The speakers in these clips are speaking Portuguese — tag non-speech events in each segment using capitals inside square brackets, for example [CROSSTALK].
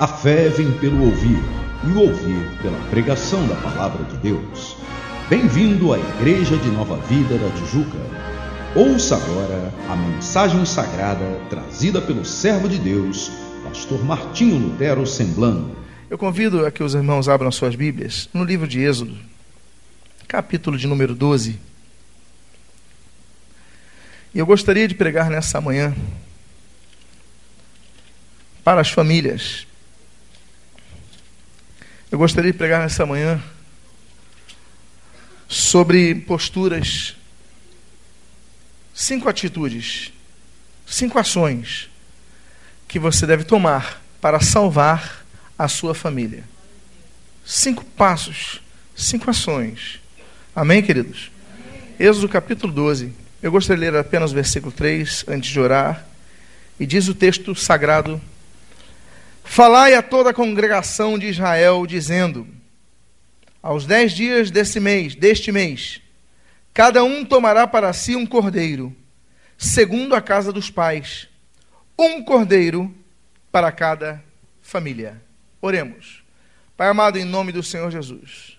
A fé vem pelo ouvir, e o ouvir pela pregação da palavra de Deus. Bem-vindo à Igreja de Nova Vida da Tijuca. Ouça agora a mensagem sagrada trazida pelo servo de Deus, pastor Martinho Lutero Semblano. Eu convido a que os irmãos abram suas Bíblias no livro de Êxodo, capítulo de número 12. E eu gostaria de pregar nessa manhã para as famílias. Eu gostaria de pregar nessa manhã sobre posturas, cinco atitudes, cinco ações que você deve tomar para salvar a sua família. Cinco passos, cinco ações. Amém, queridos? Amém. Êxodo capítulo 12. Eu gostaria de ler apenas o versículo 3 antes de orar. E diz o texto sagrado Falai a toda a congregação de Israel, dizendo: Aos dez dias desse mês, deste mês, cada um tomará para si um cordeiro, segundo a casa dos pais, um cordeiro para cada família. Oremos. Pai amado, em nome do Senhor Jesus,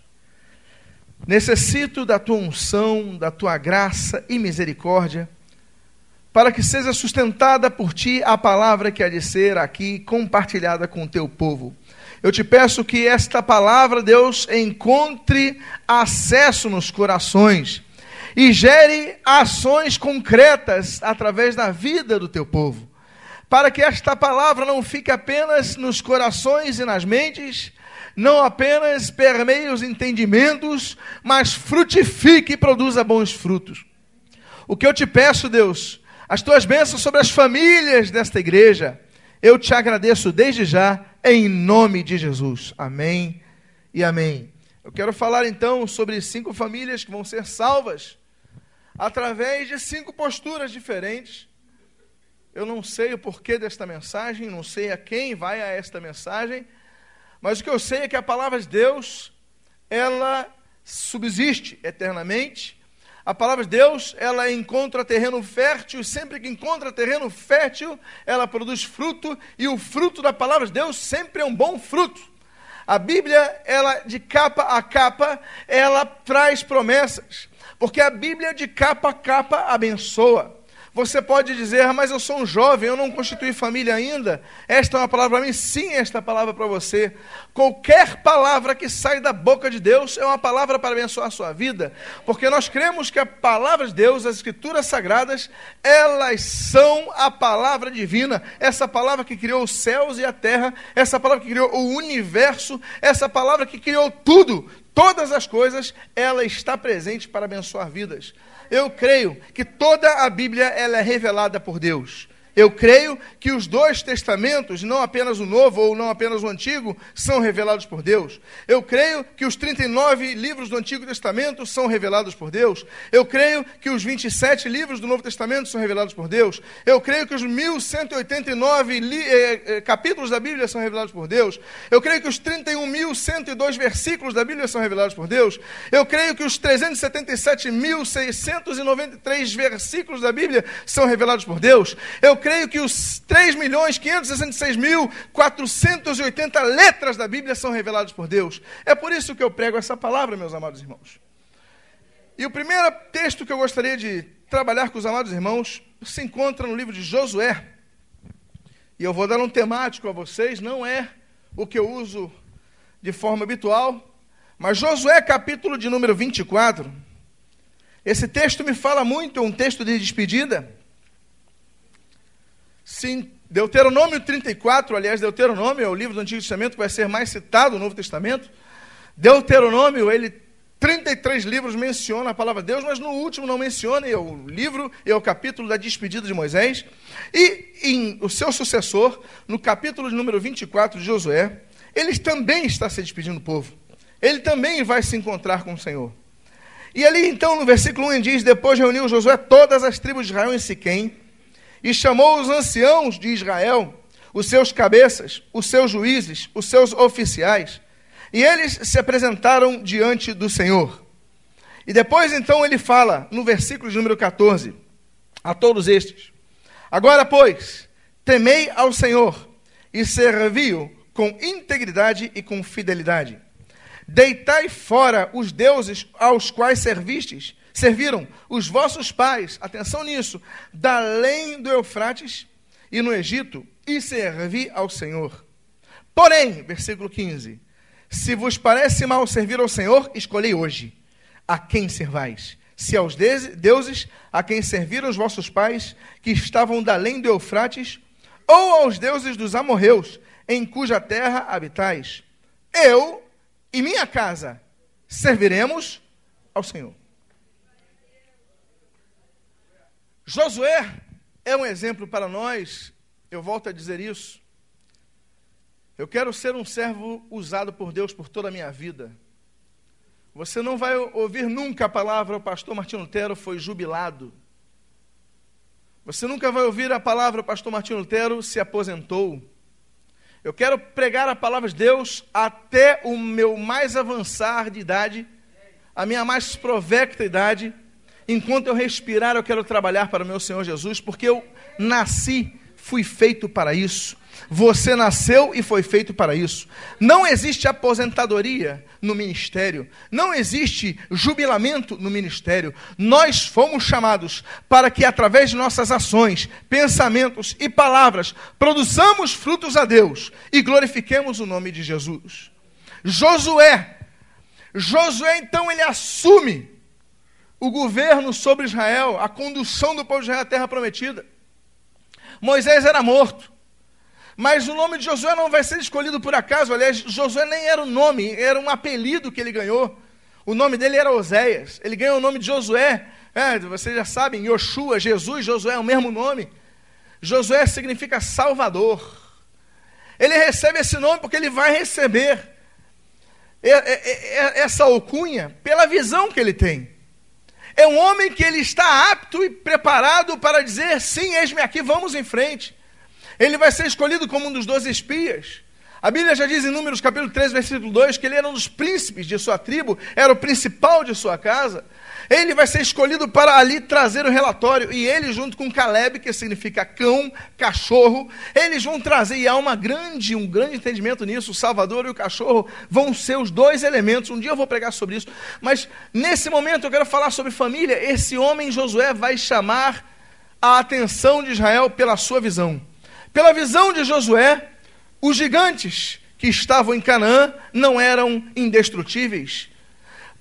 necessito da tua unção, da tua graça e misericórdia para que seja sustentada por ti a palavra que há de ser aqui compartilhada com o teu povo. Eu te peço que esta palavra, Deus, encontre acesso nos corações e gere ações concretas através da vida do teu povo. Para que esta palavra não fique apenas nos corações e nas mentes, não apenas permeie os entendimentos, mas frutifique e produza bons frutos. O que eu te peço, Deus, as tuas bênçãos sobre as famílias desta igreja. Eu te agradeço desde já, em nome de Jesus. Amém e amém. Eu quero falar então sobre cinco famílias que vão ser salvas através de cinco posturas diferentes. Eu não sei o porquê desta mensagem, não sei a quem vai a esta mensagem, mas o que eu sei é que a palavra de Deus, ela subsiste eternamente a palavra de Deus, ela encontra terreno fértil, sempre que encontra terreno fértil, ela produz fruto, e o fruto da palavra de Deus sempre é um bom fruto. A Bíblia, ela de capa a capa, ela traz promessas, porque a Bíblia de capa a capa abençoa. Você pode dizer, ah, mas eu sou um jovem, eu não constituí família ainda. Esta é uma palavra para mim? Sim, esta é palavra para você. Qualquer palavra que sai da boca de Deus é uma palavra para abençoar a sua vida, porque nós cremos que a palavra de Deus, as escrituras sagradas, elas são a palavra divina, essa palavra que criou os céus e a terra, essa palavra que criou o universo, essa palavra que criou tudo, todas as coisas, ela está presente para abençoar vidas. Eu creio que toda a Bíblia ela é revelada por Deus. Eu creio que os dois testamentos, não apenas o Novo ou não apenas o Antigo, são revelados por Deus. Eu creio que os 39 livros do Antigo Testamento são revelados por Deus. Eu creio que os 27 livros do Novo Testamento são revelados por Deus. Eu creio que os 1189 eh, eh, capítulos da Bíblia são revelados por Deus. Eu creio que os 31.102 versículos da Bíblia são revelados por Deus. Eu creio que os 377.693 versículos da Bíblia são revelados por Deus. Eu creio que os 3 milhões 566 mil 480 letras da Bíblia são reveladas por Deus. É por isso que eu prego essa palavra, meus amados irmãos. E o primeiro texto que eu gostaria de trabalhar com os amados irmãos se encontra no livro de Josué. E eu vou dar um temático a vocês, não é o que eu uso de forma habitual, mas Josué, capítulo de número 24. Esse texto me fala muito, é um texto de despedida. Sim, Deuteronômio 34, aliás, Deuteronômio é o livro do Antigo Testamento que vai ser mais citado no Novo Testamento. Deuteronômio, ele 33 livros menciona a palavra de Deus, mas no último não menciona, é o livro, é o capítulo da despedida de Moisés. E em o seu sucessor, no capítulo de número 24 de Josué, ele também está se despedindo do povo. Ele também vai se encontrar com o Senhor. E ali então, no versículo 1, diz: Depois reuniu Josué todas as tribos de Israel em Siquém, e chamou os anciãos de Israel, os seus cabeças, os seus juízes, os seus oficiais, e eles se apresentaram diante do Senhor. E depois então ele fala, no versículo de número 14, a todos estes: Agora, pois, temei ao Senhor e servi-o com integridade e com fidelidade. Deitai fora os deuses aos quais servistes, serviram os vossos pais, atenção nisso, da além do Eufrates e no Egito, e servi ao Senhor. Porém, versículo 15: Se vos parece mal servir ao Senhor, escolhei hoje a quem servais. Se aos deuses a quem serviram os vossos pais, que estavam da além do Eufrates, ou aos deuses dos amorreus, em cuja terra habitais. Eu e minha casa serviremos ao Senhor. Josué é um exemplo para nós, eu volto a dizer isso. Eu quero ser um servo usado por Deus por toda a minha vida. Você não vai ouvir nunca a palavra o pastor Martinho Lutero foi jubilado. Você nunca vai ouvir a palavra o pastor Martinho Lutero se aposentou. Eu quero pregar a palavra de Deus até o meu mais avançar de idade, a minha mais provecta idade. Enquanto eu respirar, eu quero trabalhar para o meu Senhor Jesus, porque eu nasci, fui feito para isso. Você nasceu e foi feito para isso. Não existe aposentadoria no ministério. Não existe jubilamento no ministério. Nós fomos chamados para que, através de nossas ações, pensamentos e palavras, produzamos frutos a Deus e glorifiquemos o nome de Jesus. Josué. Josué, então, ele assume o governo sobre Israel, a condução do povo de Israel à terra prometida. Moisés era morto. Mas o nome de Josué não vai ser escolhido por acaso. Aliás, Josué nem era o nome, era um apelido que ele ganhou. O nome dele era Oséias. Ele ganhou o nome de Josué. É, vocês já sabem, Yoshua, Jesus, Josué é o mesmo nome. Josué significa Salvador. Ele recebe esse nome porque ele vai receber essa alcunha pela visão que ele tem. É um homem que ele está apto e preparado para dizer: sim, eis-me aqui, vamos em frente. Ele vai ser escolhido como um dos doze espias. A Bíblia já diz em Números capítulo 3, versículo 2, que ele era um dos príncipes de sua tribo, era o principal de sua casa. Ele vai ser escolhido para ali trazer o relatório. E ele, junto com Caleb, que significa cão, cachorro, eles vão trazer, e há uma grande, um grande entendimento nisso. O Salvador e o cachorro vão ser os dois elementos. Um dia eu vou pregar sobre isso. Mas nesse momento eu quero falar sobre família. Esse homem, Josué, vai chamar a atenção de Israel pela sua visão. Pela visão de Josué, os gigantes que estavam em Canaã não eram indestrutíveis.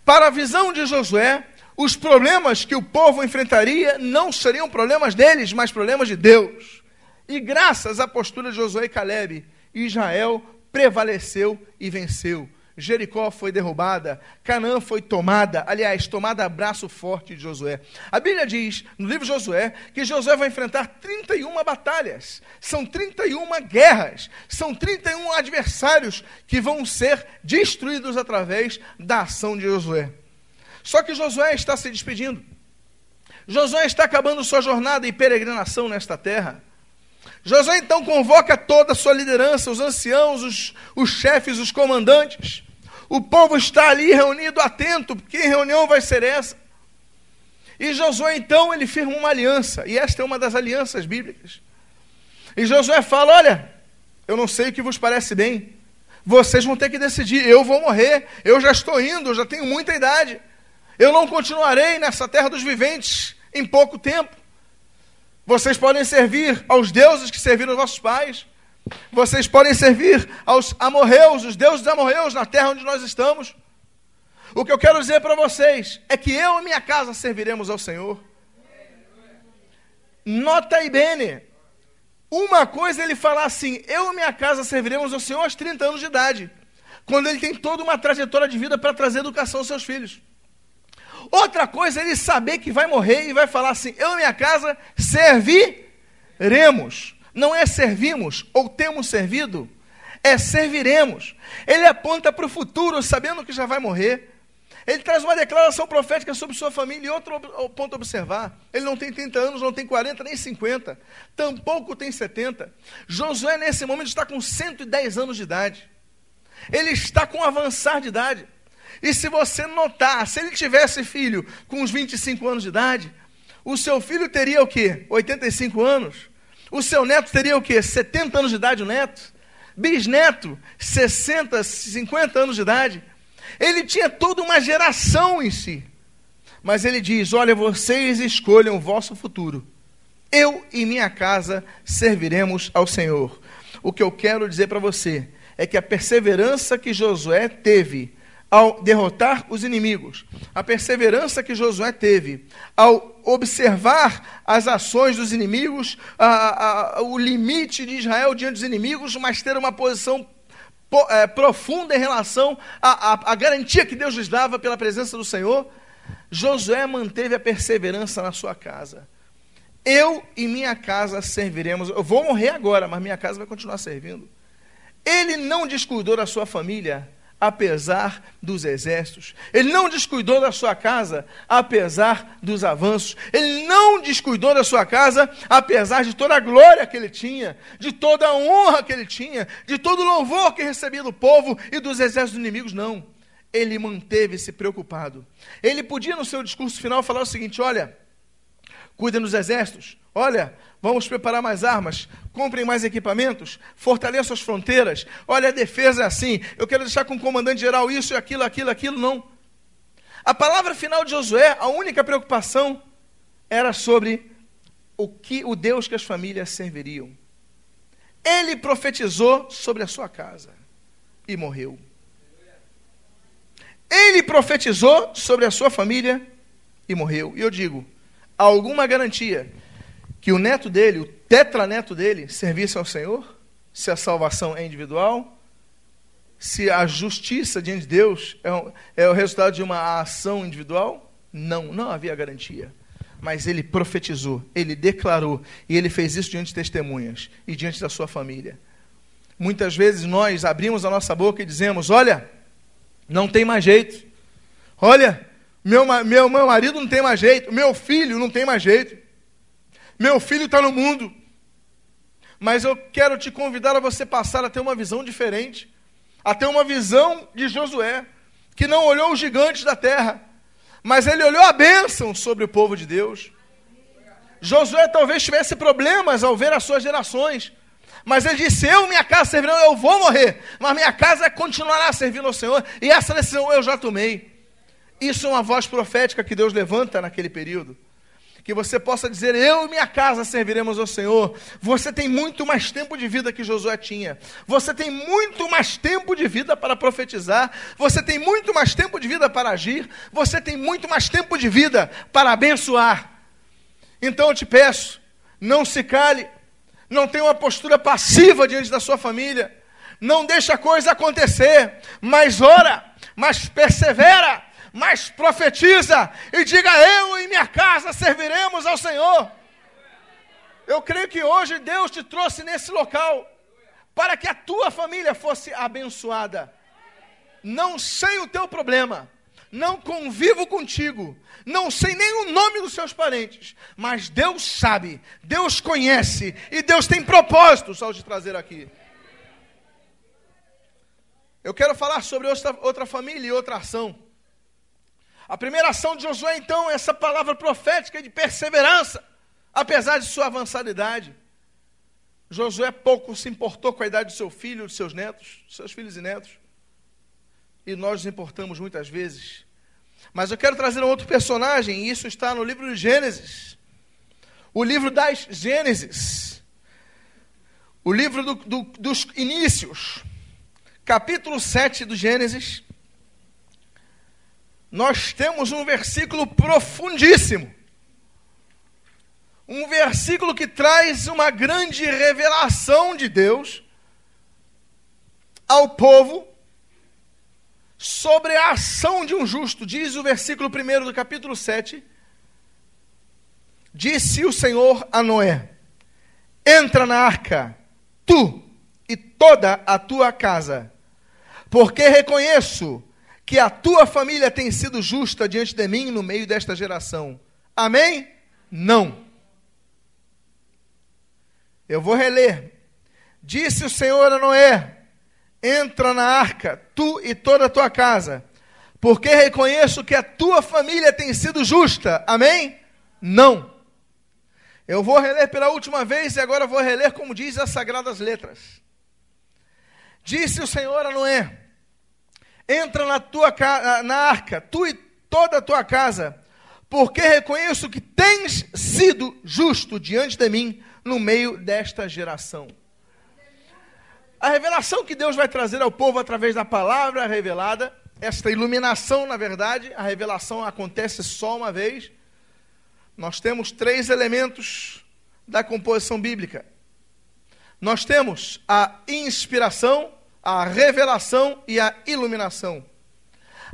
Para a visão de Josué, os problemas que o povo enfrentaria não seriam problemas deles, mas problemas de Deus. E graças à postura de Josué e Caleb, Israel prevaleceu e venceu. Jericó foi derrubada, Canaã foi tomada, aliás, tomada a braço forte de Josué. A Bíblia diz, no livro de Josué, que Josué vai enfrentar 31 batalhas, são 31 guerras, são 31 adversários que vão ser destruídos através da ação de Josué. Só que Josué está se despedindo. Josué está acabando sua jornada e peregrinação nesta terra. Josué então convoca toda a sua liderança, os anciãos, os, os chefes, os comandantes. O povo está ali reunido, atento, que reunião vai ser essa? E Josué, então, ele firma uma aliança, e esta é uma das alianças bíblicas. E Josué fala: Olha, eu não sei o que vos parece bem, vocês vão ter que decidir. Eu vou morrer, eu já estou indo, eu já tenho muita idade. Eu não continuarei nessa terra dos viventes em pouco tempo. Vocês podem servir aos deuses que serviram os vossos pais. Vocês podem servir aos amorreus, os deuses amorreus na terra onde nós estamos. O que eu quero dizer para vocês é que eu e minha casa serviremos ao Senhor. Nota aí bene. Uma coisa ele falar assim: eu e minha casa serviremos ao Senhor aos 30 anos de idade. Quando ele tem toda uma trajetória de vida para trazer educação aos seus filhos. Outra coisa é ele saber que vai morrer e vai falar assim: eu e minha casa serviremos não é servimos ou temos servido, é serviremos. Ele aponta para o futuro, sabendo que já vai morrer. Ele traz uma declaração profética sobre sua família. E outro ponto a observar: ele não tem 30 anos, não tem 40, nem 50, tampouco tem 70. Josué, nesse momento, está com 110 anos de idade. Ele está com avançar de idade. E se você notar, se ele tivesse filho com uns 25 anos de idade, o seu filho teria o quê? 85 anos? O seu neto teria o quê? 70 anos de idade, o neto? bisneto, 60, 50 anos de idade. Ele tinha toda uma geração em si. Mas ele diz: Olha, vocês escolham o vosso futuro. Eu e minha casa serviremos ao Senhor. O que eu quero dizer para você é que a perseverança que Josué teve ao derrotar os inimigos, a perseverança que Josué teve ao observar as ações dos inimigos, a, a, o limite de Israel diante dos inimigos, mas ter uma posição é, profunda em relação à, à garantia que Deus lhes dava pela presença do Senhor, Josué manteve a perseverança na sua casa. Eu e minha casa serviremos. Eu vou morrer agora, mas minha casa vai continuar servindo. Ele não descuidou da sua família, apesar dos exércitos. Ele não descuidou da sua casa, apesar dos avanços. Ele não descuidou da sua casa, apesar de toda a glória que ele tinha, de toda a honra que ele tinha, de todo o louvor que recebia do povo e dos exércitos inimigos. Não. Ele manteve-se preocupado. Ele podia, no seu discurso final, falar o seguinte: olha, cuidem dos exércitos, olha, Vamos preparar mais armas, comprem mais equipamentos, fortaleçam as fronteiras. Olha, a defesa é assim. Eu quero deixar com o comandante geral isso e aquilo, aquilo, aquilo. Não. A palavra final de Josué, a única preocupação era sobre o que o Deus que as famílias serviriam. Ele profetizou sobre a sua casa e morreu. Ele profetizou sobre a sua família e morreu. E eu digo, alguma garantia que o neto dele, o tetraneto dele, servisse ao Senhor? Se a salvação é individual? Se a justiça diante de Deus é, é o resultado de uma ação individual? Não, não havia garantia. Mas ele profetizou, ele declarou, e ele fez isso diante de testemunhas e diante da sua família. Muitas vezes nós abrimos a nossa boca e dizemos: Olha, não tem mais jeito. Olha, meu, meu, meu marido não tem mais jeito. Meu filho não tem mais jeito. Meu filho está no mundo. Mas eu quero te convidar a você passar a ter uma visão diferente, a ter uma visão de Josué, que não olhou os gigantes da terra, mas ele olhou a bênção sobre o povo de Deus. Josué talvez tivesse problemas ao ver as suas gerações, mas ele disse: Eu, minha casa servirão, eu vou morrer, mas minha casa continuará servindo ao Senhor, e essa decisão eu já tomei. Isso é uma voz profética que Deus levanta naquele período que você possa dizer: Eu e minha casa serviremos ao Senhor. Você tem muito mais tempo de vida que Josué tinha. Você tem muito mais tempo de vida para profetizar. Você tem muito mais tempo de vida para agir. Você tem muito mais tempo de vida para abençoar. Então eu te peço: não se cale. Não tenha uma postura passiva diante da sua família. Não deixe a coisa acontecer. Mas ora, mas persevera mas profetiza e diga: Eu e minha casa serviremos ao Senhor. Eu creio que hoje Deus te trouxe nesse local para que a tua família fosse abençoada. Não sei o teu problema, não convivo contigo, não sei nem o nome dos seus parentes, mas Deus sabe, Deus conhece e Deus tem propósitos ao te trazer aqui. Eu quero falar sobre outra, outra família e outra ação. A primeira ação de Josué, então, é essa palavra profética de perseverança, apesar de sua avançada idade. Josué pouco se importou com a idade do seu filho, dos seus netos, seus filhos e netos. E nós nos importamos muitas vezes. Mas eu quero trazer um outro personagem, e isso está no livro de Gênesis. O livro das Gênesis. O livro do, do, dos inícios. Capítulo 7 do Gênesis nós temos um versículo profundíssimo. Um versículo que traz uma grande revelação de Deus ao povo sobre a ação de um justo. Diz o versículo 1 do capítulo 7. Disse o Senhor a Noé: Entra na arca, tu e toda a tua casa, porque reconheço que a tua família tem sido justa diante de mim no meio desta geração. Amém? Não. Eu vou reler. Disse o Senhor a Noé: Entra na arca, tu e toda a tua casa, porque reconheço que a tua família tem sido justa. Amém? Não. Eu vou reler pela última vez e agora vou reler como diz as sagradas letras. Disse o Senhor a Noé: Entra na tua na arca, tu e toda a tua casa, porque reconheço que tens sido justo diante de mim no meio desta geração. A revelação que Deus vai trazer ao povo através da palavra revelada, esta iluminação, na verdade, a revelação acontece só uma vez. Nós temos três elementos da composição bíblica. Nós temos a inspiração, a revelação e a iluminação.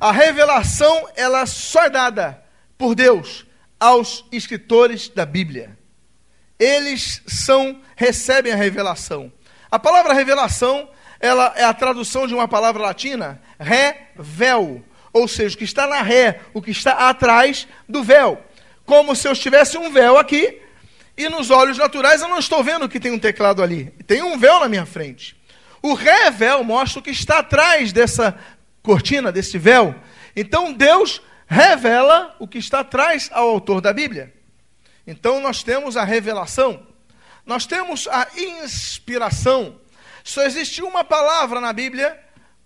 A revelação, ela só é dada por Deus aos escritores da Bíblia. Eles são recebem a revelação. A palavra revelação, ela é a tradução de uma palavra latina, revel, ou seja, o que está na ré, o que está atrás do véu. Como se eu tivesse um véu aqui, e nos olhos naturais eu não estou vendo que tem um teclado ali. Tem um véu na minha frente. O revel mostra o que está atrás dessa cortina, desse véu. Então Deus revela o que está atrás ao autor da Bíblia. Então nós temos a revelação. Nós temos a inspiração. Só existe uma palavra na Bíblia,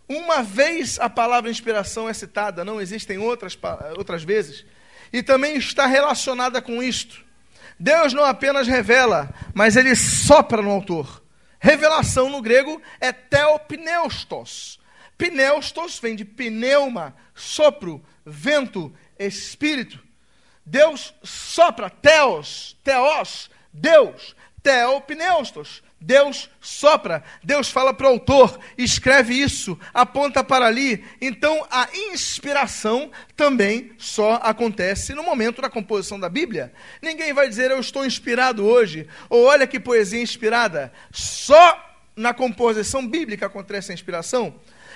uma vez a palavra inspiração é citada, não existem outras, outras vezes. E também está relacionada com isto. Deus não apenas revela, mas ele sopra no autor. Revelação no grego é theopneustos. Pneustos vem de pneuma, sopro, vento, espírito. Deus sopra, teos, teos, Deus. Teopneustos. Deus sopra, Deus fala para o autor, escreve isso, aponta para ali. Então a inspiração também só acontece no momento da composição da Bíblia. Ninguém vai dizer eu estou inspirado hoje, ou olha que poesia inspirada. Só na composição bíblica acontece a inspiração.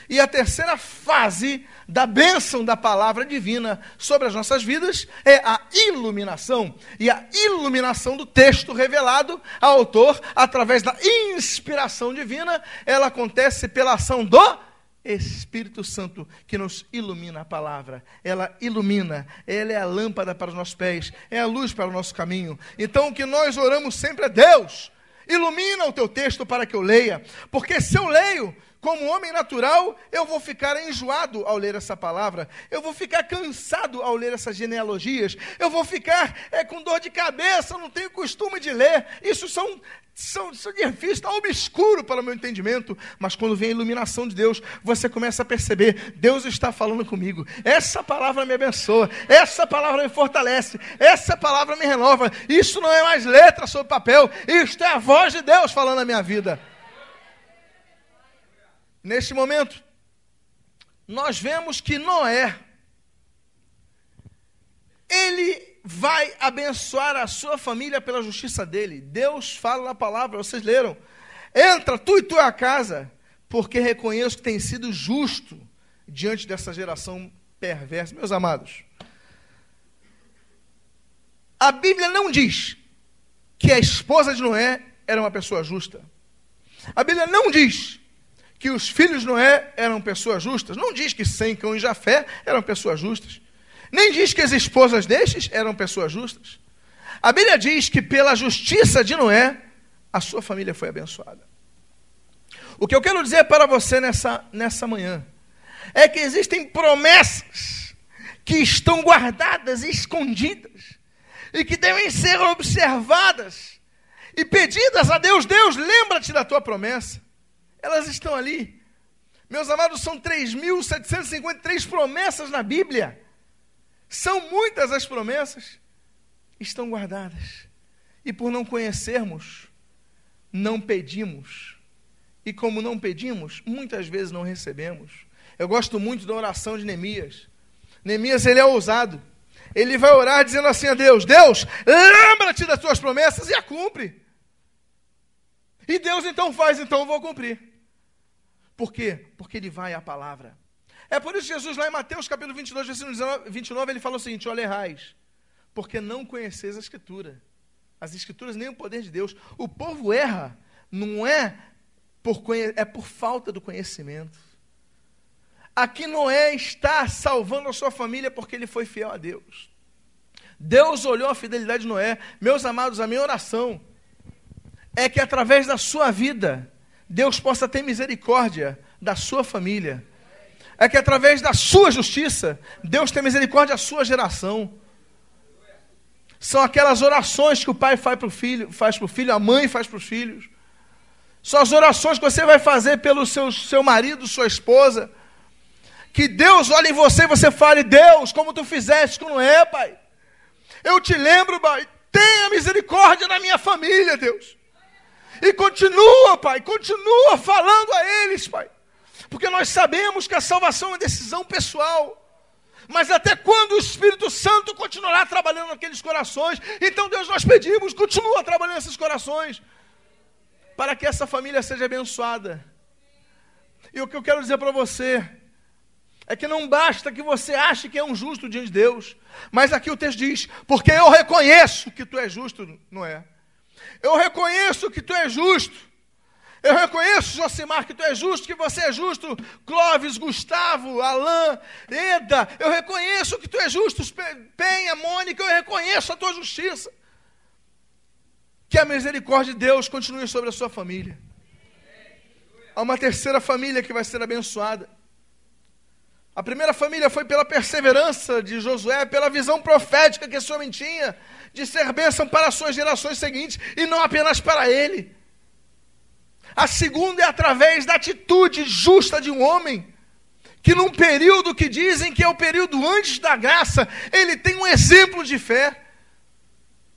E a terceira fase da bênção da palavra divina sobre as nossas vidas é a iluminação. E a iluminação do texto revelado ao autor através da inspiração divina, ela acontece pela ação do Espírito Santo que nos ilumina a palavra. Ela ilumina, ela é a lâmpada para os nossos pés, é a luz para o nosso caminho. Então o que nós oramos sempre é Deus, ilumina o teu texto para que eu leia, porque se eu leio, como homem natural, eu vou ficar enjoado ao ler essa palavra, eu vou ficar cansado ao ler essas genealogias, eu vou ficar é, com dor de cabeça, não tenho costume de ler. Isso são, são, são está obscuro para o meu entendimento, mas quando vem a iluminação de Deus, você começa a perceber: Deus está falando comigo, essa palavra me abençoa, essa palavra me fortalece, essa palavra me renova. Isso não é mais letra sobre papel, isto é a voz de Deus falando na minha vida. Neste momento, nós vemos que Noé, ele vai abençoar a sua família pela justiça dele. Deus fala na palavra, vocês leram. Entra tu e tua casa, porque reconheço que tem sido justo diante dessa geração perversa. Meus amados, a Bíblia não diz que a esposa de Noé era uma pessoa justa. A Bíblia não diz que os filhos de Noé eram pessoas justas. Não diz que Sem, Cão e Jafé eram pessoas justas. Nem diz que as esposas destes eram pessoas justas. A Bíblia diz que pela justiça de Noé, a sua família foi abençoada. O que eu quero dizer para você nessa, nessa manhã é que existem promessas que estão guardadas e escondidas e que devem ser observadas e pedidas a Deus. Deus, lembra-te da tua promessa. Elas estão ali. Meus amados, são 3.753 promessas na Bíblia. São muitas as promessas. Estão guardadas. E por não conhecermos, não pedimos. E como não pedimos, muitas vezes não recebemos. Eu gosto muito da oração de Neemias. Neemias, ele é ousado. Ele vai orar dizendo assim a Deus: Deus, lembra-te das tuas promessas e a cumpre. E Deus então faz, então eu vou cumprir. Por quê? Porque ele vai à palavra. É por isso que Jesus, lá em Mateus capítulo 22, versículo 29, ele fala o seguinte: Olha, errais, porque não conheceis a Escritura. As Escrituras nem o poder de Deus. O povo erra, não é por, é por falta do conhecimento. Aqui Noé está salvando a sua família porque ele foi fiel a Deus. Deus olhou a fidelidade de Noé. Meus amados, a minha oração é que através da sua vida Deus possa ter misericórdia da sua família. É que através da sua justiça, Deus tem misericórdia da sua geração. São aquelas orações que o pai faz para o filho, faz para o filho, a mãe faz para os filhos. São as orações que você vai fazer pelo seu, seu marido, sua esposa. Que Deus olhe em você e você fale, Deus, como tu fizeste com Noé, Pai. Eu te lembro, Pai, tenha misericórdia na minha família, Deus. E continua, Pai, continua falando a eles, Pai. Porque nós sabemos que a salvação é decisão pessoal. Mas até quando o Espírito Santo continuará trabalhando naqueles corações? Então, Deus, nós pedimos, continua trabalhando nesses corações para que essa família seja abençoada. E o que eu quero dizer para você é que não basta que você ache que é um justo diante de Deus, mas aqui o texto diz: porque eu reconheço que tu és justo, não é? Eu reconheço que tu és justo. Eu reconheço, Josimar, que tu és justo, que você é justo. Clóvis, Gustavo, Alain, Eda, eu reconheço que tu és justo. Penha, Mônica, eu reconheço a tua justiça. Que a misericórdia de Deus continue sobre a sua família. Há uma terceira família que vai ser abençoada. A primeira família foi pela perseverança de Josué, pela visão profética que esse homem tinha, de ser bênção para as suas gerações seguintes, e não apenas para ele. A segunda é através da atitude justa de um homem, que num período que dizem que é o período antes da graça, ele tem um exemplo de fé.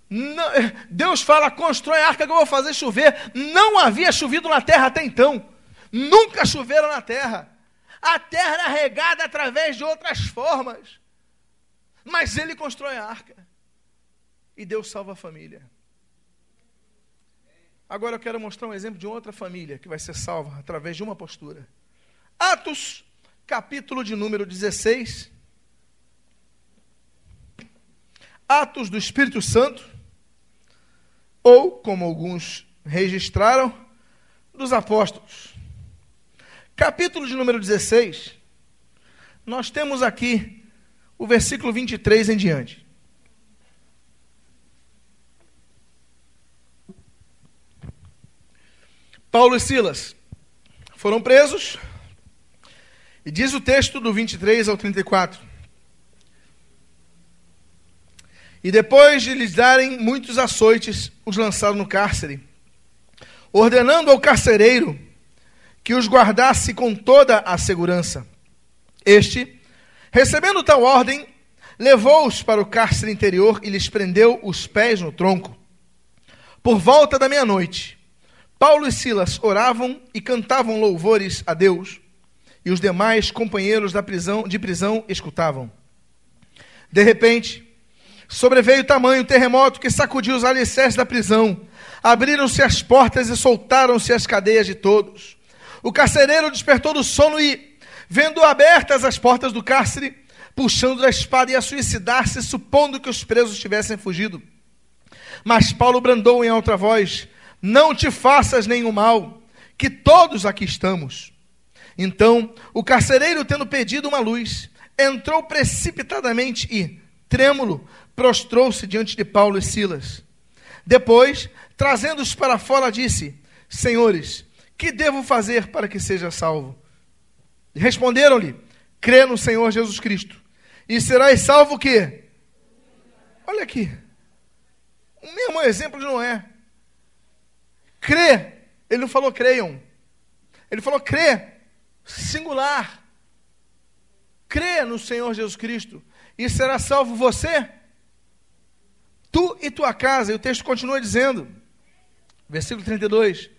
Não, [LAUGHS] Deus fala: constrói a arca que eu vou fazer chover. Não havia chovido na terra até então. Nunca choveram na terra. A terra era regada através de outras formas. Mas ele constrói a arca. E Deus salva a família. Agora eu quero mostrar um exemplo de outra família que vai ser salva através de uma postura. Atos, capítulo de número 16. Atos do Espírito Santo ou, como alguns registraram, dos apóstolos. Capítulo de número 16, nós temos aqui o versículo 23 em diante. Paulo e Silas foram presos, e diz o texto do 23 ao 34. E depois de lhes darem muitos açoites, os lançaram no cárcere, ordenando ao carcereiro que os guardasse com toda a segurança. Este, recebendo tal ordem, levou-os para o cárcere interior e lhes prendeu os pés no tronco. Por volta da meia-noite, Paulo e Silas oravam e cantavam louvores a Deus, e os demais companheiros da prisão, de prisão escutavam. De repente, Sobreveio tamanho terremoto que sacudiu os alicerces da prisão. Abriram-se as portas e soltaram-se as cadeias de todos. O carcereiro despertou do sono e, vendo abertas as portas do cárcere, puxando da espada, ia suicidar-se, supondo que os presos tivessem fugido. Mas Paulo brandou em alta voz: Não te faças nenhum mal, que todos aqui estamos. Então, o carcereiro, tendo pedido uma luz, entrou precipitadamente e, trêmulo, prostrou-se diante de Paulo e Silas. Depois, trazendo-os para fora, disse: Senhores, que devo fazer para que seja salvo? Responderam-lhe: Crê no Senhor Jesus Cristo, e serás salvo o quê? Olha aqui. O mesmo exemplo de Noé. Crê. Ele não falou creiam. Ele falou crê. Singular. Crê no Senhor Jesus Cristo. E será salvo você tu e tua casa. E o texto continua dizendo, versículo 32: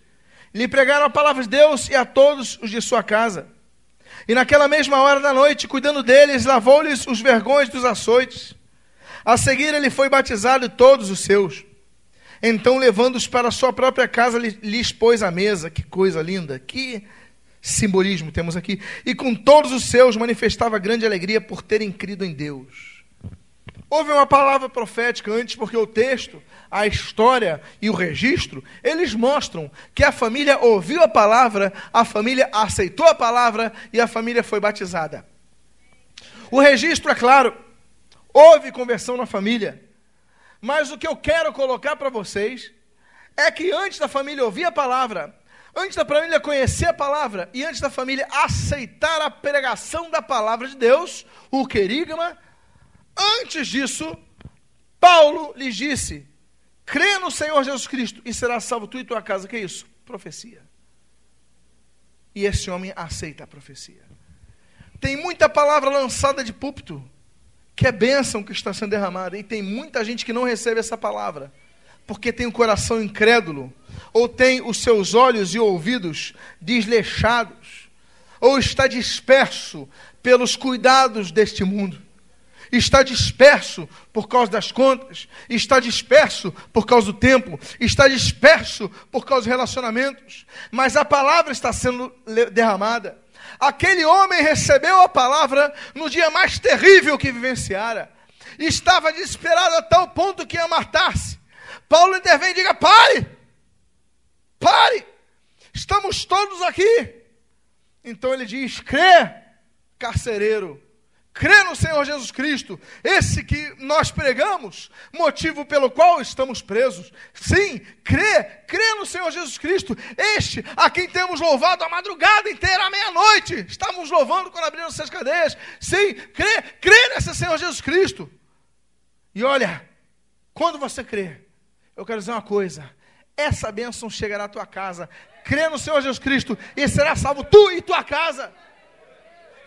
Lhe pregaram a palavra de Deus e a todos os de sua casa. E naquela mesma hora da noite, cuidando deles, lavou-lhes os vergões dos açoites. A seguir, ele foi batizado e todos os seus. Então, levando-os para a sua própria casa, lhes pôs a mesa. Que coisa linda! Que simbolismo temos aqui. E com todos os seus manifestava grande alegria por terem crido em Deus. Houve uma palavra profética antes, porque o texto, a história e o registro, eles mostram que a família ouviu a palavra, a família aceitou a palavra e a família foi batizada. O registro é claro, houve conversão na família. Mas o que eu quero colocar para vocês é que antes da família ouvir a palavra, Antes da família conhecer a palavra e antes da família aceitar a pregação da palavra de Deus, o querigma, antes disso, Paulo lhes disse: crê no Senhor Jesus Cristo e será salvo tu e tua casa. Que é isso? Profecia. E esse homem aceita a profecia. Tem muita palavra lançada de púlpito, que é bênção que está sendo derramada, e tem muita gente que não recebe essa palavra, porque tem o coração incrédulo, ou tem os seus olhos e ouvidos desleixados, ou está disperso pelos cuidados deste mundo está disperso por causa das contas, está disperso por causa do tempo, está disperso por causa dos relacionamentos, mas a palavra está sendo derramada. Aquele homem recebeu a palavra no dia mais terrível que vivenciara. Estava desesperado a tal ponto que ia matar-se. Paulo intervém e diga: pare! Pare! Estamos todos aqui. Então ele diz: crê, carcereiro crê no Senhor Jesus Cristo, esse que nós pregamos, motivo pelo qual estamos presos. Sim, crê, crê no Senhor Jesus Cristo, este a quem temos louvado a madrugada inteira, à meia-noite. Estamos louvando quando abrimos essas cadeias. Sim, crê, crê nesse Senhor Jesus Cristo. E olha, quando você crê, eu quero dizer uma coisa: essa bênção chegará à tua casa. Crê no Senhor Jesus Cristo e será salvo tu e tua casa.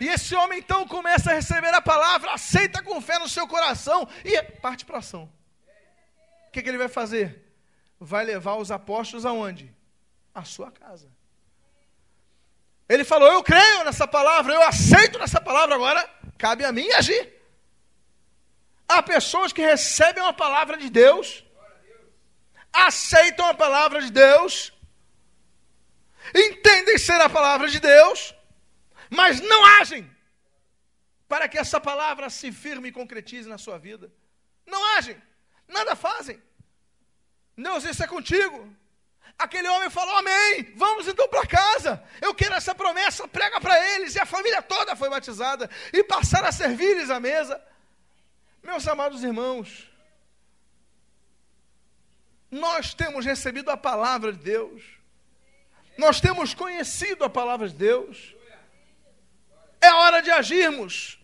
E esse homem então começa a receber a palavra, aceita com fé no seu coração e parte para ação. O que, que ele vai fazer? Vai levar os apóstolos aonde? À sua casa. Ele falou: Eu creio nessa palavra, eu aceito nessa palavra, agora cabe a mim agir. Há pessoas que recebem uma palavra de Deus, aceitam a palavra de Deus, entendem ser a palavra de Deus, mas não agem para que essa palavra se firme e concretize na sua vida. Não agem, nada fazem. Deus, isso é contigo. Aquele homem falou: Amém, vamos então para casa. Eu quero essa promessa, prega para eles. E a família toda foi batizada e passaram a servir-lhes à mesa. Meus amados irmãos, nós temos recebido a palavra de Deus, nós temos conhecido a palavra de Deus, é hora de agirmos.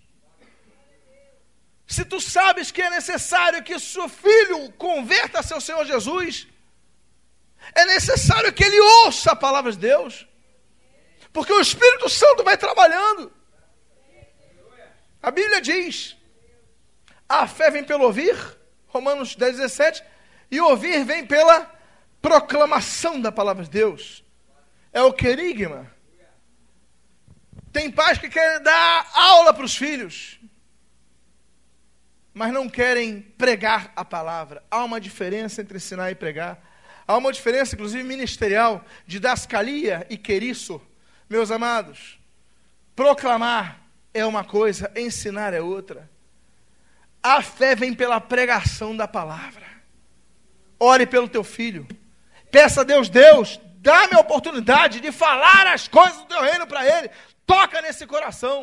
Se tu sabes que é necessário que seu filho converta seu Senhor Jesus, é necessário que ele ouça a palavra de Deus, porque o Espírito Santo vai trabalhando. A Bíblia diz: a fé vem pelo ouvir, Romanos 10, 17, e ouvir vem pela proclamação da palavra de Deus. É o querigma. Tem pais que querem dar aula para os filhos, mas não querem pregar a palavra. Há uma diferença entre ensinar e pregar. Há uma diferença, inclusive ministerial, de dascalia e queriço. Meus amados, proclamar é uma coisa, ensinar é outra. A fé vem pela pregação da palavra. Ore pelo teu filho. Peça a Deus, Deus, dá-me a oportunidade de falar as coisas do teu reino para ele. Toca nesse coração.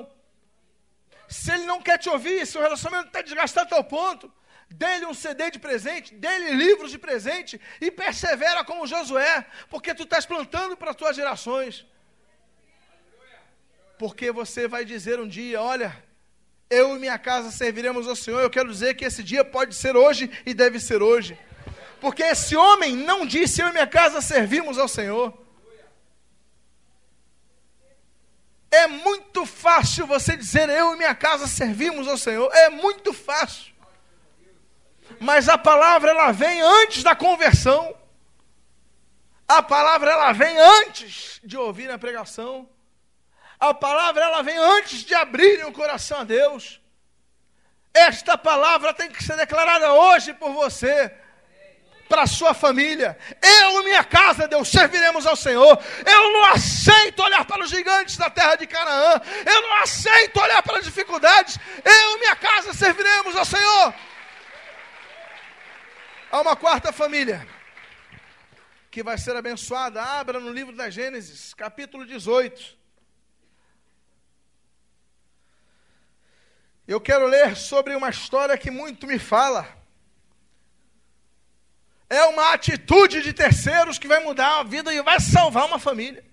Se ele não quer te ouvir, se o relacionamento está desgastado a tal ponto, dê-lhe um CD de presente, dê-lhe livros de presente e persevera como Josué, porque tu estás plantando para as tuas gerações. Porque você vai dizer um dia: Olha, eu e minha casa serviremos ao Senhor. Eu quero dizer que esse dia pode ser hoje e deve ser hoje. Porque esse homem não disse: Eu e minha casa servimos ao Senhor. É muito fácil você dizer, eu e minha casa servimos ao Senhor. É muito fácil. Mas a palavra ela vem antes da conversão. A palavra ela vem antes de ouvir a pregação. A palavra ela vem antes de abrirem o coração a Deus. Esta palavra tem que ser declarada hoje por você para a sua família. Eu e minha casa, Deus, serviremos ao Senhor. Eu não aceito olhar para os gigantes da terra de Canaã. Eu não aceito olhar para as dificuldades. Eu e minha casa serviremos ao Senhor. Há uma quarta família que vai ser abençoada. Abra no livro da Gênesis, capítulo 18. Eu quero ler sobre uma história que muito me fala. É uma atitude de terceiros que vai mudar a vida e vai salvar uma família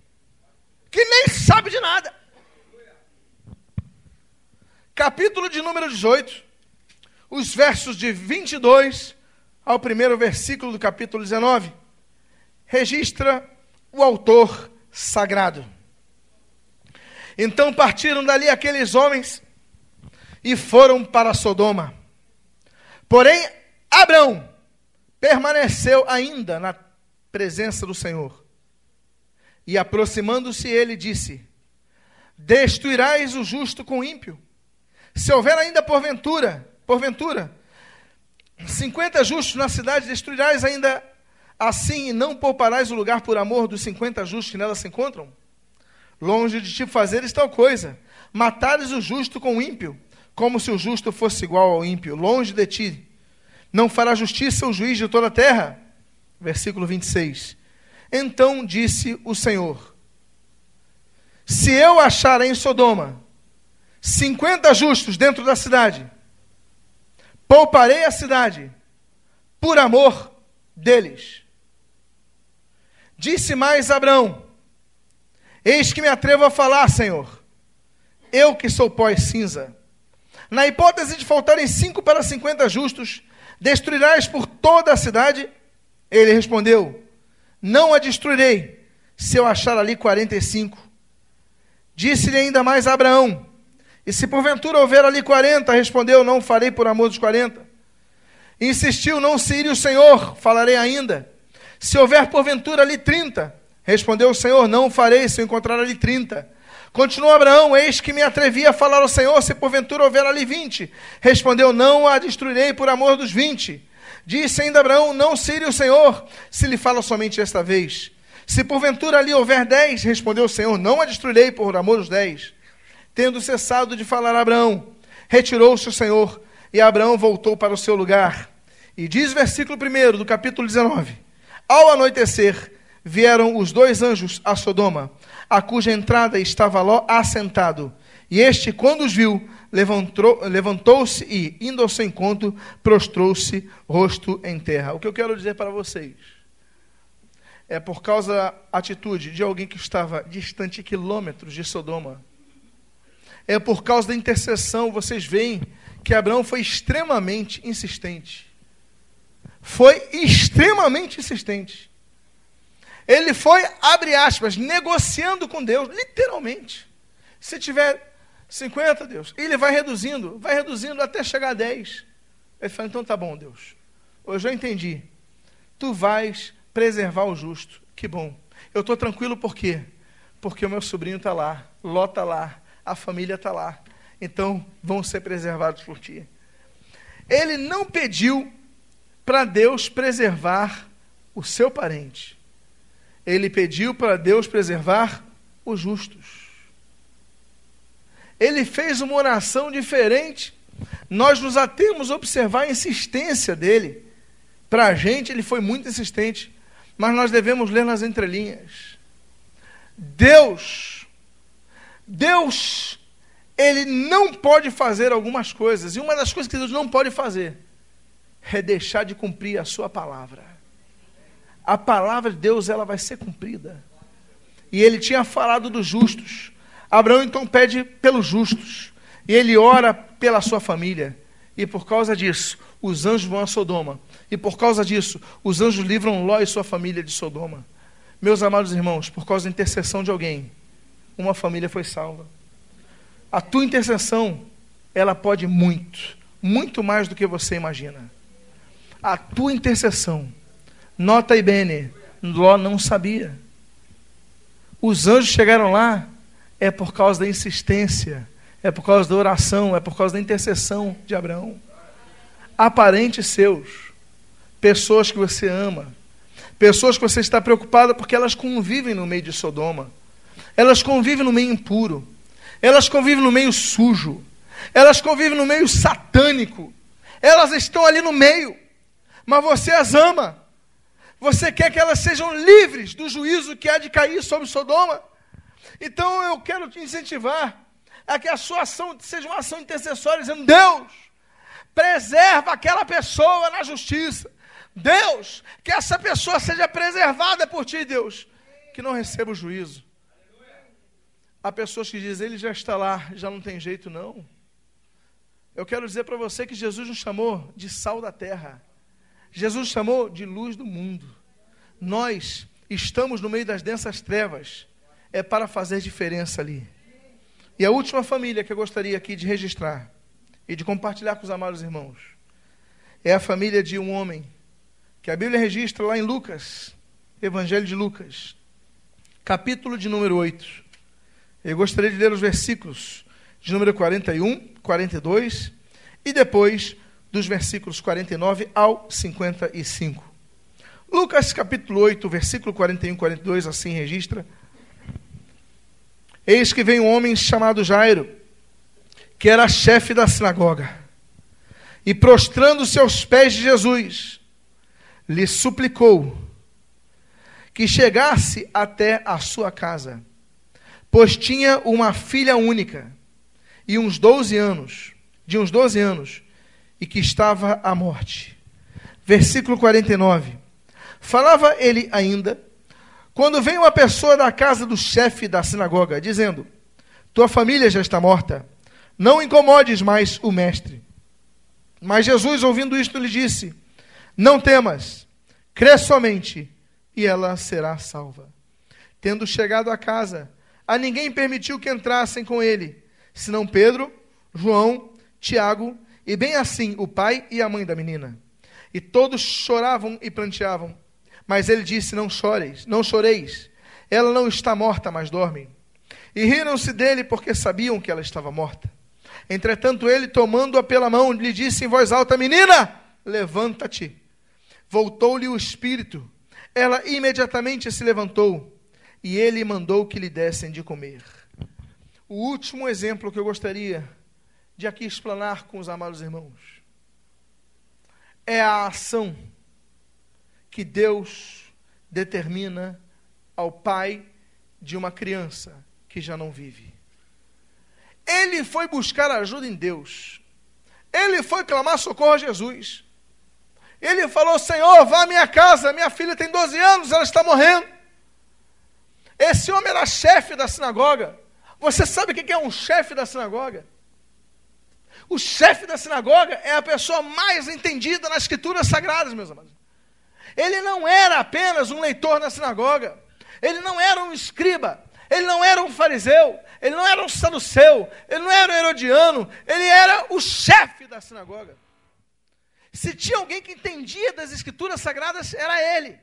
que nem sabe de nada. Capítulo de número 18, os versos de 22 ao primeiro versículo do capítulo 19, registra o autor sagrado. Então partiram dali aqueles homens e foram para Sodoma. Porém, Abraão permaneceu ainda na presença do Senhor. E aproximando-se ele, disse: Destruirás o justo com o ímpio? Se houver ainda porventura, porventura, cinquenta justos na cidade, destruirás ainda assim e não pouparás o lugar por amor dos cinquenta justos que nela se encontram? Longe de te fazeres tal coisa, matares o justo com o ímpio, como se o justo fosse igual ao ímpio, longe de ti não fará justiça o juiz de toda a terra? Versículo 26. Então disse o Senhor: Se eu achar em Sodoma 50 justos dentro da cidade, pouparei a cidade por amor deles. Disse mais Abraão: Eis que me atrevo a falar, Senhor, eu que sou pó e cinza. Na hipótese de faltarem cinco para cinquenta justos, Destruirás por toda a cidade? Ele respondeu: Não a destruirei, se eu achar ali quarenta e cinco. Disse-lhe ainda mais Abraão: E se porventura houver ali quarenta? Respondeu: Não farei por amor dos quarenta. Insistiu: Não se ire o Senhor, falarei ainda. Se houver porventura ali trinta? Respondeu o Senhor: Não farei se eu encontrar ali trinta. Continuou Abraão: Eis que me atrevi a falar ao Senhor, se porventura houver ali vinte. Respondeu: Não a destruirei por amor dos vinte. Disse ainda Abraão: Não sire o Senhor, se lhe fala somente esta vez. Se porventura ali houver dez, respondeu o Senhor: Não a destruirei por amor dos dez. Tendo cessado de falar Abraão, retirou-se o Senhor, e Abraão voltou para o seu lugar. E diz o versículo 1 do capítulo 19: Ao anoitecer, vieram os dois anjos a Sodoma a cuja entrada estava Ló assentado. E este, quando os viu, levantou-se e, indo ao seu encontro, prostrou-se rosto em terra. O que eu quero dizer para vocês é por causa da atitude de alguém que estava distante quilômetros de Sodoma. É por causa da intercessão, vocês veem que Abraão foi extremamente insistente. Foi extremamente insistente. Ele foi, abre aspas, negociando com Deus, literalmente. Se tiver 50, Deus, ele vai reduzindo, vai reduzindo até chegar a 10. Ele fala, então tá bom, Deus. Hoje eu entendi. Tu vais preservar o justo. Que bom. Eu estou tranquilo por quê? Porque o meu sobrinho está lá, Ló está lá, a família está lá. Então vão ser preservados por ti. Ele não pediu para Deus preservar o seu parente ele pediu para Deus preservar os justos. Ele fez uma oração diferente. Nós nos atemos a observar a insistência dele. Para a gente, ele foi muito insistente, mas nós devemos ler nas entrelinhas. Deus, Deus, ele não pode fazer algumas coisas, e uma das coisas que Deus não pode fazer é deixar de cumprir a sua palavra a palavra de Deus ela vai ser cumprida. E ele tinha falado dos justos. Abraão então pede pelos justos. E ele ora pela sua família. E por causa disso, os anjos vão a Sodoma. E por causa disso, os anjos livram Ló e sua família de Sodoma. Meus amados irmãos, por causa da intercessão de alguém, uma família foi salva. A tua intercessão, ela pode muito, muito mais do que você imagina. A tua intercessão Nota e bene, Ló não sabia. Os anjos chegaram lá é por causa da insistência, é por causa da oração, é por causa da intercessão de Abraão. Aparentes seus, pessoas que você ama, pessoas que você está preocupada porque elas convivem no meio de Sodoma, elas convivem no meio impuro, elas convivem no meio sujo, elas convivem no meio satânico, elas estão ali no meio, mas você as ama. Você quer que elas sejam livres do juízo que há de cair sobre Sodoma? Então eu quero te incentivar a que a sua ação seja uma ação intercessória, dizendo: Deus, preserva aquela pessoa na justiça, Deus, que essa pessoa seja preservada por ti, Deus, que não receba o juízo. Há pessoas que dizem, ele já está lá, já não tem jeito não. Eu quero dizer para você que Jesus nos chamou de sal da terra. Jesus chamou de luz do mundo. Nós estamos no meio das densas trevas. É para fazer diferença ali. E a última família que eu gostaria aqui de registrar e de compartilhar com os amados irmãos é a família de um homem que a Bíblia registra lá em Lucas, Evangelho de Lucas, capítulo de número 8. Eu gostaria de ler os versículos de número 41, 42 e depois dos versículos 49 ao 55. Lucas capítulo 8, versículo 41 e 42, assim registra: Eis que vem um homem chamado Jairo, que era chefe da sinagoga, e prostrando-se aos pés de Jesus, lhe suplicou que chegasse até a sua casa, pois tinha uma filha única e uns 12 anos, de uns 12 anos, e que estava à morte. Versículo 49. Falava ele ainda, quando veio uma pessoa da casa do chefe da sinagoga, dizendo: Tua família já está morta, não incomodes mais o mestre. Mas Jesus, ouvindo isto, lhe disse: Não temas, crê somente, e ela será salva. Tendo chegado à casa, a ninguém permitiu que entrassem com ele senão Pedro, João, Tiago e bem assim o pai e a mãe da menina. E todos choravam e planteavam. Mas ele disse: Não choreis, não choreis. Ela não está morta, mas dorme. E riram-se dele porque sabiam que ela estava morta. Entretanto, ele, tomando-a pela mão, lhe disse em voz alta: Menina, levanta-te. Voltou-lhe o espírito. Ela imediatamente se levantou. E ele mandou que lhe dessem de comer. O último exemplo que eu gostaria de aqui explanar com os amados irmãos é a ação que Deus determina ao pai de uma criança que já não vive. Ele foi buscar ajuda em Deus. Ele foi clamar socorro a Jesus. Ele falou: Senhor, vá à minha casa, minha filha tem 12 anos, ela está morrendo. Esse homem era chefe da sinagoga. Você sabe o que é um chefe da sinagoga? O chefe da sinagoga é a pessoa mais entendida nas escrituras sagradas, meus amados. Ele não era apenas um leitor na sinagoga, ele não era um escriba, ele não era um fariseu, ele não era um saduceu, ele não era um herodiano, ele era o chefe da sinagoga. Se tinha alguém que entendia das escrituras sagradas, era ele.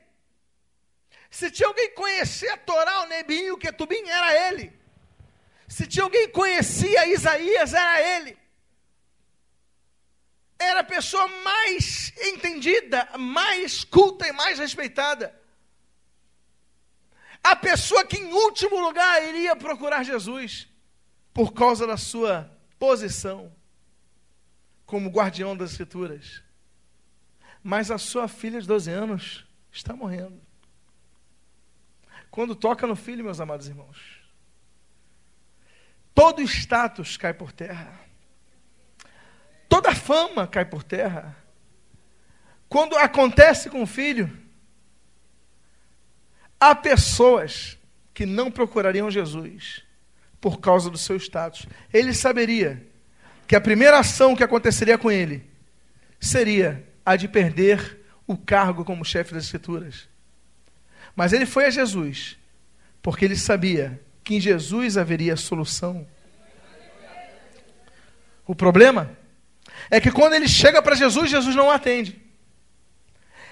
Se tinha alguém que conhecia a Torá, o Nebim o Ketubim, era ele. Se tinha alguém que conhecia Isaías, era ele. Era a pessoa mais entendida, mais culta e mais respeitada. A pessoa que, em último lugar, iria procurar Jesus, por causa da sua posição como guardião das Escrituras. Mas a sua filha de 12 anos está morrendo. Quando toca no filho, meus amados irmãos, todo status cai por terra. Toda fama cai por terra. Quando acontece com o filho, há pessoas que não procurariam Jesus por causa do seu status. Ele saberia que a primeira ação que aconteceria com ele seria a de perder o cargo como chefe das Escrituras. Mas ele foi a Jesus, porque ele sabia que em Jesus haveria solução. O problema é que quando ele chega para Jesus, Jesus não atende.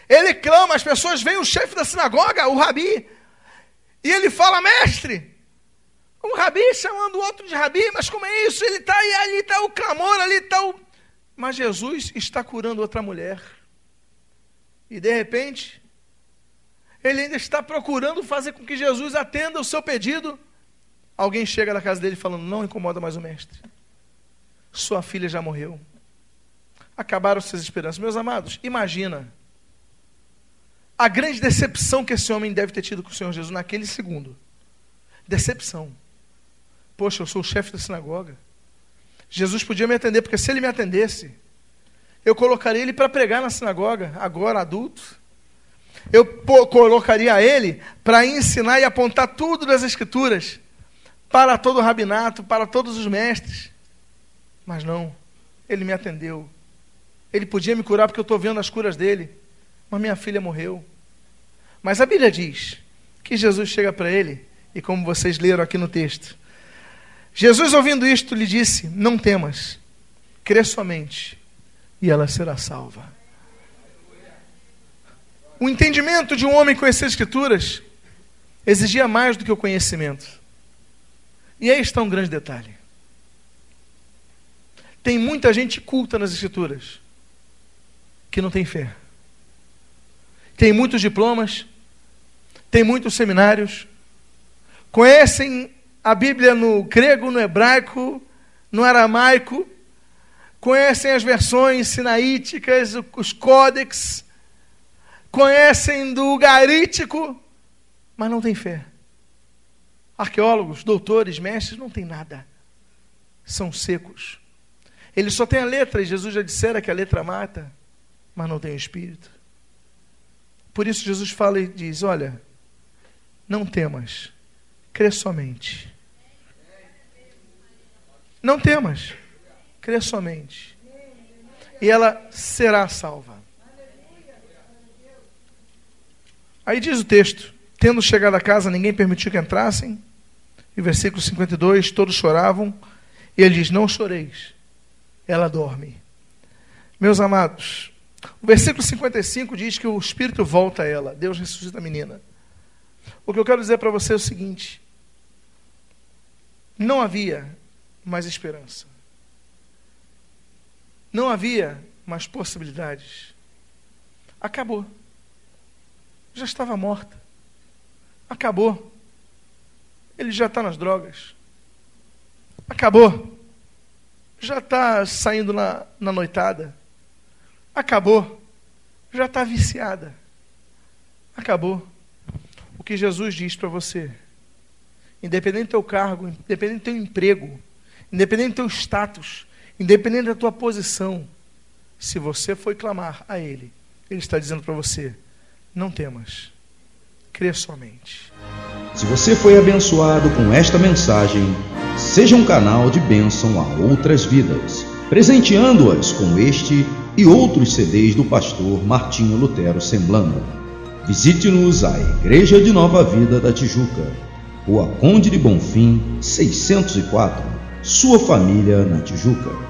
Ele clama, as pessoas veem o chefe da sinagoga, o rabi, e ele fala, mestre, um rabi chamando o outro de rabi, mas como é isso? Ele está aí, ali está o clamor, ali está o. Mas Jesus está curando outra mulher. E de repente, ele ainda está procurando fazer com que Jesus atenda o seu pedido. Alguém chega na casa dele falando: Não incomoda mais o mestre. Sua filha já morreu. Acabaram suas esperanças. Meus amados, imagina a grande decepção que esse homem deve ter tido com o Senhor Jesus naquele segundo. Decepção. Poxa, eu sou o chefe da sinagoga. Jesus podia me atender, porque se ele me atendesse, eu colocaria ele para pregar na sinagoga, agora adulto. Eu colocaria ele para ensinar e apontar tudo das Escrituras para todo o rabinato, para todos os mestres. Mas não, ele me atendeu. Ele podia me curar porque eu estou vendo as curas dele. Mas minha filha morreu. Mas a Bíblia diz que Jesus chega para ele, e como vocês leram aqui no texto, Jesus, ouvindo isto, lhe disse: Não temas, crê somente, e ela será salva. O entendimento de um homem conhecer as Escrituras exigia mais do que o conhecimento. E aí está um grande detalhe. Tem muita gente culta nas Escrituras que não tem fé. Tem muitos diplomas, tem muitos seminários, conhecem a Bíblia no grego, no hebraico, no aramaico, conhecem as versões sinaíticas, os códex, conhecem do garítico, mas não tem fé. Arqueólogos, doutores, mestres, não tem nada. São secos. Eles só têm a letra, e Jesus já dissera que a letra mata, mas não tem espírito. Por isso Jesus fala e diz: Olha, não temas, crê somente. Não temas, crê somente. E ela será salva. Aí diz o texto: Tendo chegado a casa, ninguém permitiu que entrassem. E versículo 52, todos choravam. E ele diz: Não choreis, ela dorme. Meus amados, o versículo 55 diz que o espírito volta a ela, Deus ressuscita a menina. O que eu quero dizer para você é o seguinte: não havia mais esperança. Não havia mais possibilidades. Acabou. Já estava morta. Acabou. Ele já está nas drogas. Acabou. Já está saindo na, na noitada. Acabou. Já está viciada. Acabou. O que Jesus diz para você, independente do teu cargo, independente do teu emprego, independente do teu status, independente da tua posição, se você foi clamar a Ele, Ele está dizendo para você: não temas, crê somente. Se você foi abençoado com esta mensagem, seja um canal de bênção a outras vidas, presenteando-as com este e outros CDs do pastor Martinho Lutero Semblando. Visite-nos a Igreja de Nova Vida da Tijuca, Rua Conde de Bonfim, 604, sua família na Tijuca.